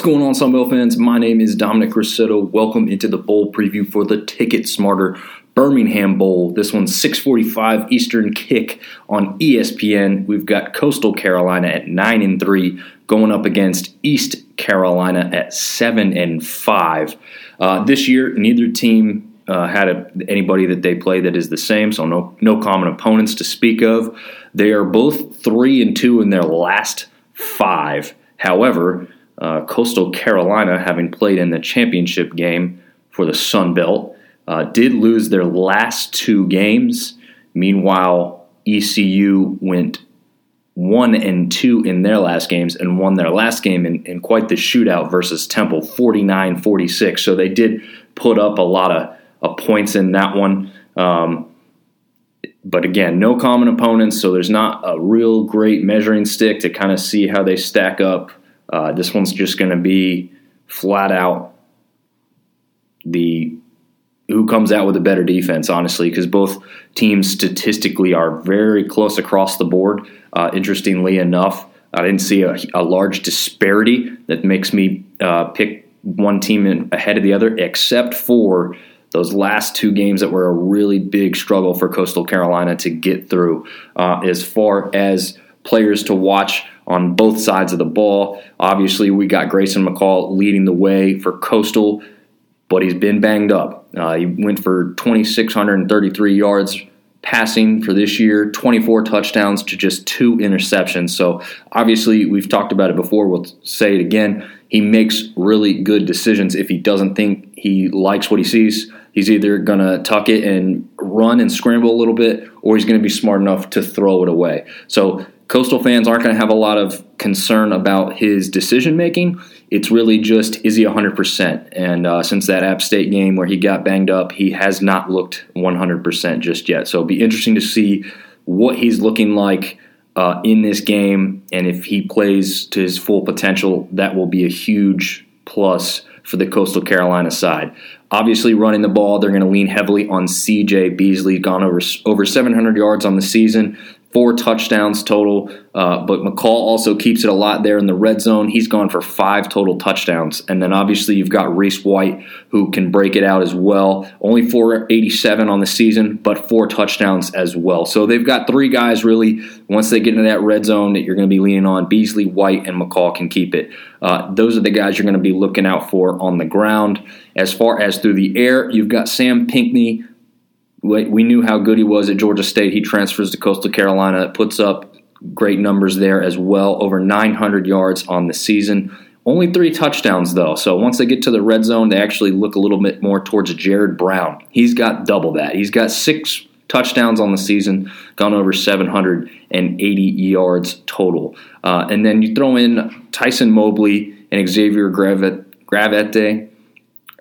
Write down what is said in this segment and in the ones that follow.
What's going on, Sun Belt fans? My name is Dominic Rossetto. Welcome into the bowl preview for the TicketSmarter Birmingham Bowl. This one's 6:45 Eastern kick on ESPN. We've got Coastal Carolina at nine and three going up against East Carolina at seven and five. Uh, this year, neither team uh, had a, anybody that they play that is the same, so no no common opponents to speak of. They are both three and two in their last five. However, uh, Coastal Carolina, having played in the championship game for the Sun Belt, uh, did lose their last two games. Meanwhile, ECU went one and two in their last games and won their last game in, in quite the shootout versus Temple, 49 46. So they did put up a lot of, of points in that one. Um, but again, no common opponents, so there's not a real great measuring stick to kind of see how they stack up. Uh, this one's just going to be flat out the who comes out with a better defense, honestly, because both teams statistically are very close across the board. Uh, interestingly enough, I didn't see a, a, large disparity that makes me uh, pick one team in, ahead of the other, except for those last two games that were a really big struggle for Coastal Carolina to get through. Uh, as far as players to watch on both sides of the ball, obviously we got Grayson McCall leading the way for Coastal but he's been banged up. Uh, he went for 2,633 yards passing for this year, 24 touchdowns to just two interceptions. So obviously, we've talked about it before. We'll say it again. He makes really good decisions if he doesn't think he likes what he sees. He's either going to tuck it and run and scramble a little bit, or he's going to be smart enough to throw it away. So Coastal fans aren't going to have a lot of concern about his decision making. It's really just is he 100%? And uh, since that App State game where he got banged up, he has not looked 100% just yet. So it'll be interesting to see what he's looking like uh, in this game. And if he plays to his full potential, that will be a huge plus for the Coastal Carolina side. Obviously, running the ball, they're going to lean heavily on CJ Beasley, gone over over 700 yards on the season four touchdowns total. Uh, but McCall also keeps it a lot there in the red zone. He's gone for five total touchdowns. And then obviously you've got Reese White who can break it out as well. Only 487 on the season, but four touchdowns as well. So they've got three guys really, once they get into that red zone, that you're going to be leaning on. Beasley, White, and McCall can keep it. Uh, those are the guys you're going to be looking out for on the ground. As far as through the air, you've got Sam Pinckney we knew how good he was at Georgia State. He transfers to Coastal Carolina, puts up great numbers there as well, over 900 yards on the season. Only three touchdowns, though. So once they get to the red zone, they actually look a little bit more towards Jared Brown. He's got double that. He's got six touchdowns on the season, gone over 780 yards total. Uh, and then you throw in Tyson Mobley and Xavier Gravette.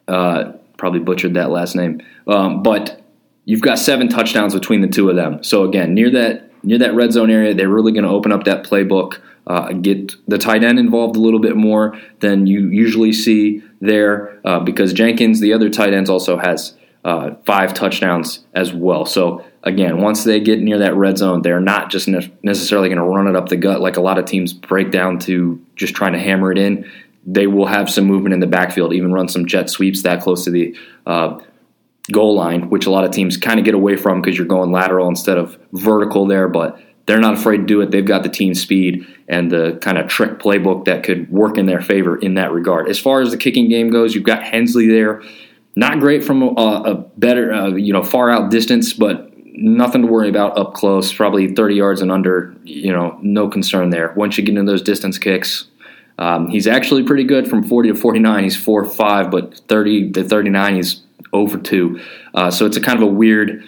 Uh, probably butchered that last name. Um, but you've got seven touchdowns between the two of them. So again, near that near that red zone area, they're really going to open up that playbook, uh, get the tight end involved a little bit more than you usually see there, uh, because Jenkins, the other tight ends, also has uh, five touchdowns as well. So again, once they get near that red zone, they're not just ne- necessarily going to run it up the gut like a lot of teams break down to just trying to hammer it in. They will have some movement in the backfield, even run some jet sweeps that close to the uh, goal line, which a lot of teams kind of get away from because you're going lateral instead of vertical there, but they're not afraid to do it. They've got the team speed and the kind of trick playbook that could work in their favor in that regard. As far as the kicking game goes, you've got Hensley there. Not great from a, a better, uh, you know, far out distance, but nothing to worry about up close. Probably 30 yards and under, you know, no concern there. Once you get into those distance kicks, um, he's actually pretty good from 40 to 49. He's 4 5, but 30 to 39, he's over two. Uh, so it's a kind of a weird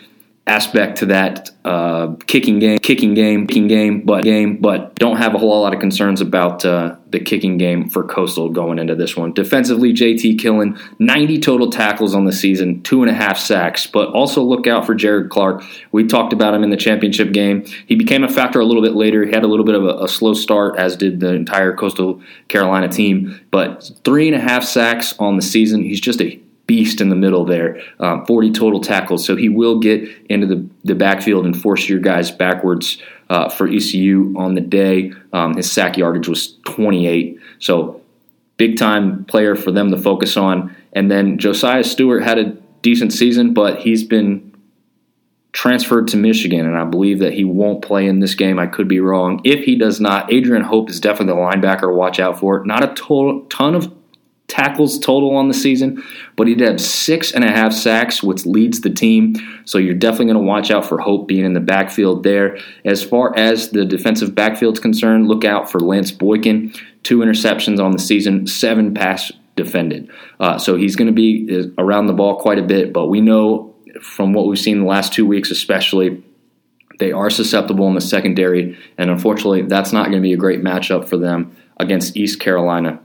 aspect to that uh, kicking game, kicking game, kicking game, but game, but don't have a whole lot of concerns about uh, the kicking game for Coastal going into this one. Defensively, JT Killen, 90 total tackles on the season, two and a half sacks, but also look out for Jared Clark. We talked about him in the championship game. He became a factor a little bit later. He had a little bit of a, a slow start, as did the entire Coastal Carolina team, but three and a half sacks on the season. He's just a beast in the middle there. Um, 40 total tackles. So he will get into the, the backfield and force your guys backwards uh, for ECU on the day. Um, his sack yardage was 28. So big time player for them to focus on. And then Josiah Stewart had a decent season, but he's been transferred to Michigan, and I believe that he won't play in this game. I could be wrong. If he does not, Adrian Hope is definitely the linebacker. Watch out for. Not a ton of tackles total on the season, but he did have six and a half sacks, which leads the team. So you're definitely going to watch out for Hope being in the backfield there. As far as the defensive backfield's concerned, look out for Lance Boykin. Two interceptions on the season, seven pass defended. Uh, so he's going to be around the ball quite a bit, but we know from what we've seen the last two weeks, especially, they are susceptible in the secondary, and unfortunately, that's not going to be a great matchup for them against East Carolina.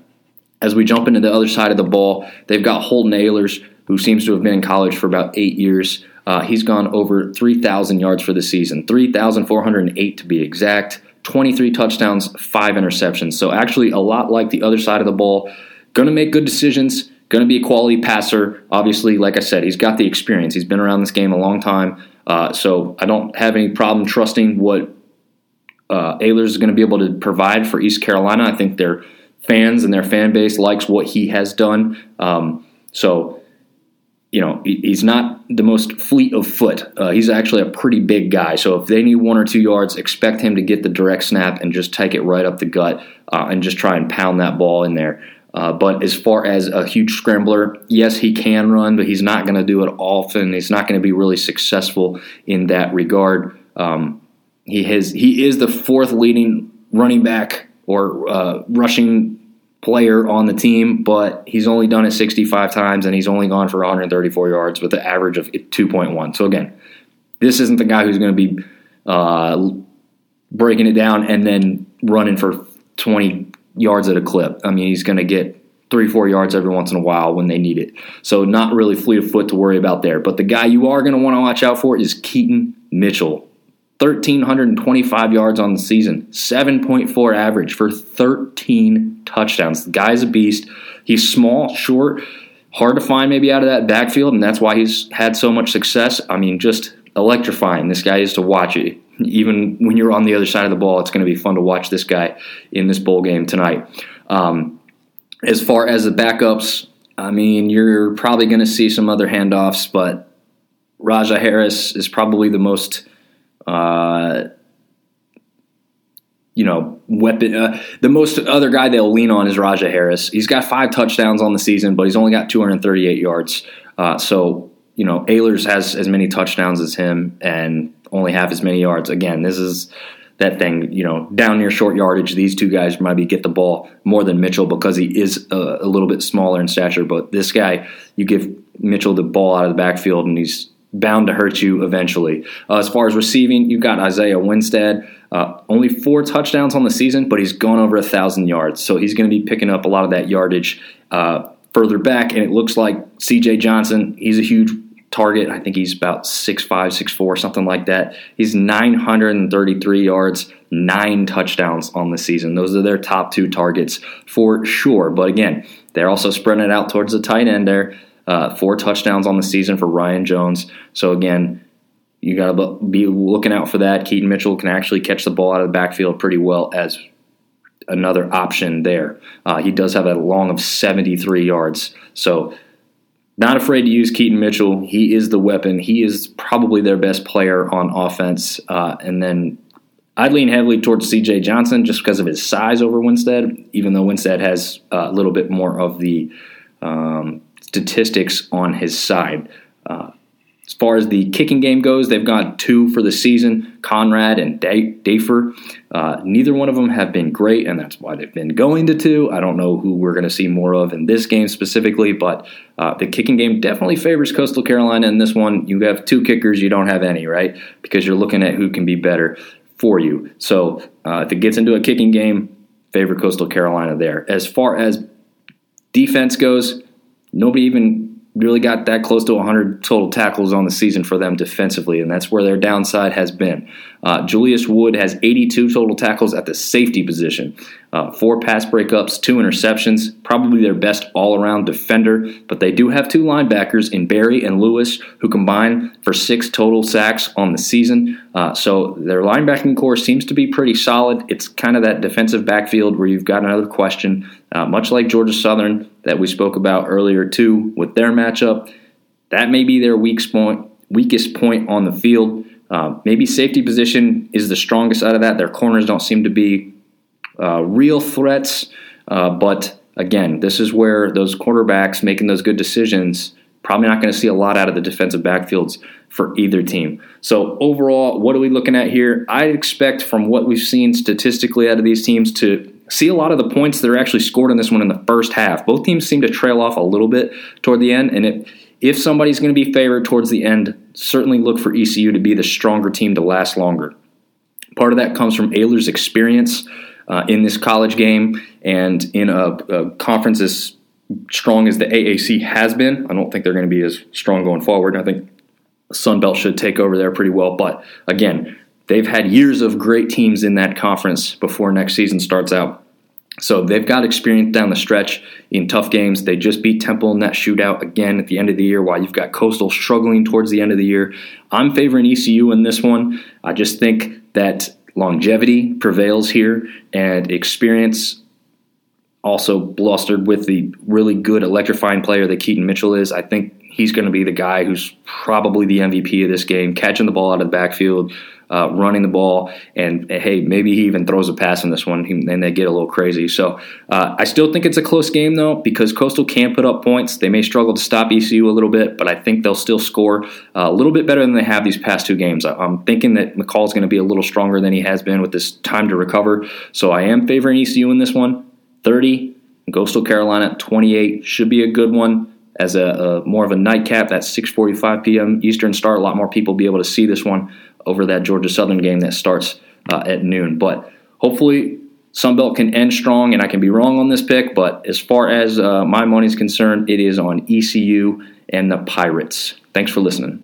As we jump into the other side of the ball, they've got Holton Ahlers, who seems to have been in college for about eight years. Uh, he's gone over 3,000 yards for the season, 3,408 to be exact, 23 touchdowns, five interceptions. So, actually, a lot like the other side of the ball. Going to make good decisions Going to be a quality passer. Obviously, like I said, he's got the experience. He's been around this game a long time. Uh, so I don't have any problem trusting what uh, is going to be able to provide for East Carolina. I think their fans and their fan base likes what he has done. Um, so, you know, he's not the most fleet of foot. Uh, he's actually a pretty big guy. So if they need one or two yards, expect him to get the direct snap and just take it right up the gut uh, and just try and pound that ball in there. Uh, but as far as a huge scrambler, yes, he can run, but he's not going to do it often. He's not going to be really successful in that regard. Um, he has he is the fourth leading running back or uh, rushing player on the team, but he's only done it 65 times and he's only gone for 134 yards with an average of 2.1. So again, this isn't the guy who's going to be uh, breaking it down and then running for 20 yards at a clip. I mean, he's going to get three, four yards every once in a while when they need it. So, not really fleet of foot to worry about there. But the guy you are going to want to watch out for is Keaton Mitchell. 1,325 yards on the season, 7.4 average for 13 touchdowns. The guy's a beast. He's small, short, hard to find maybe out of that backfield, and that's why he's had so much success. I mean, just electrifying. This guy is to watch it even when you're on the other side of the ball, it's going to be fun to watch this guy in this bowl game tonight. Um, as far as the backups, I mean, you're probably going to see some other handoffs, but Rahjai Harris is probably the most, uh, you know, weapon. Uh, the most other guy they'll lean on is Rahjai Harris. He's got five touchdowns on the season, but he's only got 238 yards. Uh, so, you know, Ahlers has as many touchdowns as him, and only half as many yards. Again, this is that thing, you know, down near short yardage. These two guys maybe get the ball more than Mitchell because he is a, a little bit smaller in stature. But this guy, you give Mitchell the ball out of the backfield, and he's bound to hurt you eventually. Uh, as far as receiving, you've got Isaiah Winstead. Uh, only four touchdowns on the season, but he's gone over a thousand yards, so he's going to be picking up a lot of that yardage uh, further back. And it looks like C.J. Johnson, he's a huge target. I think he's about six five, six four, something like that. He's 933 yards, nine touchdowns on the season. Those are their top two targets for sure. But again, they're also spreading it out towards the tight end there. Uh, four touchdowns on the season for Ryan Jones. So again, you got to be looking out for that. Keaton Mitchell can actually catch the ball out of the backfield pretty well as another option there. Uh, he does have a long of 73 yards. So not afraid to use Keaton Mitchell. He is the weapon. He is probably their best player on offense. Uh, and then I'd lean heavily towards C.J. Johnson just because of his size over Winstead, even though Winstead has a little bit more of the um, statistics on his side. Uh, as far as the kicking game goes, they've got two for the season Conrad and Daffer. Uh, neither one of them have been great, and that's why they've been going to two. I don't know who we're going to see more of in this game specifically, but uh, the kicking game definitely favors Coastal Carolina. In this one, you have two kickers, you don't have any, right? Because you're looking at who can be better for you. So uh, if it gets into a kicking game, favor Coastal Carolina there. As far as defense goes, nobody even really got that close to 100 total tackles on the season for them defensively, and that's where their downside has been. Uh, Julius Wood has 82 total tackles at the safety position, uh, four pass breakups, two interceptions, probably their best all around defender, but they do have two linebackers in Barry and Lewis who combine for six total sacks on the season. Uh, so their linebacking core seems to be pretty solid. It's kind of that defensive backfield where you've got another question, uh, much like Georgia Southern that we spoke about earlier too with their matchup. That may be their point, weakest point on the field. Uh, maybe safety position is the strongest out of that. Their corners don't seem to be uh, real threats, uh, but again, this is where those quarterbacks making those good decisions probably not going to see a lot out of the defensive backfields for either team. So overall, what are we looking at here? I expect from what we've seen statistically out of these teams to see a lot of the points that are actually scored in this one in the first half. Both teams seem to trail off a little bit toward the end, and it, if somebody's going to be favored towards the end, certainly look for ECU to be the stronger team to last longer. Part of that comes from Ahlers' experience uh, in this college game and in a, a, conference as strong as the AAC has been. I don't think they're going to be as strong going forward. I think Sun Belt should take over there pretty well. But again, they've had years of great teams in that conference before next season starts out. So they've got experience down the stretch in tough games. They just beat Temple in that shootout again at the end of the year, while you've got Coastal struggling towards the end of the year. I'm favoring ECU in this one. I just think that longevity prevails here and experience also blustered with the really good electrifying player that Keaton Mitchell is. I think he's going to be the guy who's probably the MVP of this game, catching the ball out of the backfield, uh, running the ball, and hey, maybe he even throws a pass in this one, and they get a little crazy. So uh, I still think it's a close game though, because Coastal can put up points. They may struggle to stop ECU a little bit, but I think they'll still score uh, a little bit better than they have these past two games. I'm thinking that McCall's going to be a little stronger than he has been with this time to recover. So I am favoring ECU in this one. 30. Coastal Carolina 28 should be a good one as a, a, more of a nightcap. That 6:45 p.m. Eastern start. A lot more people will be able to see this one over that Georgia Southern game that starts uh, at noon. But hopefully, Sun Belt can end strong, and I can be wrong on this pick. But as far as uh, my money is concerned, it is on ECU and the Pirates. Thanks for listening.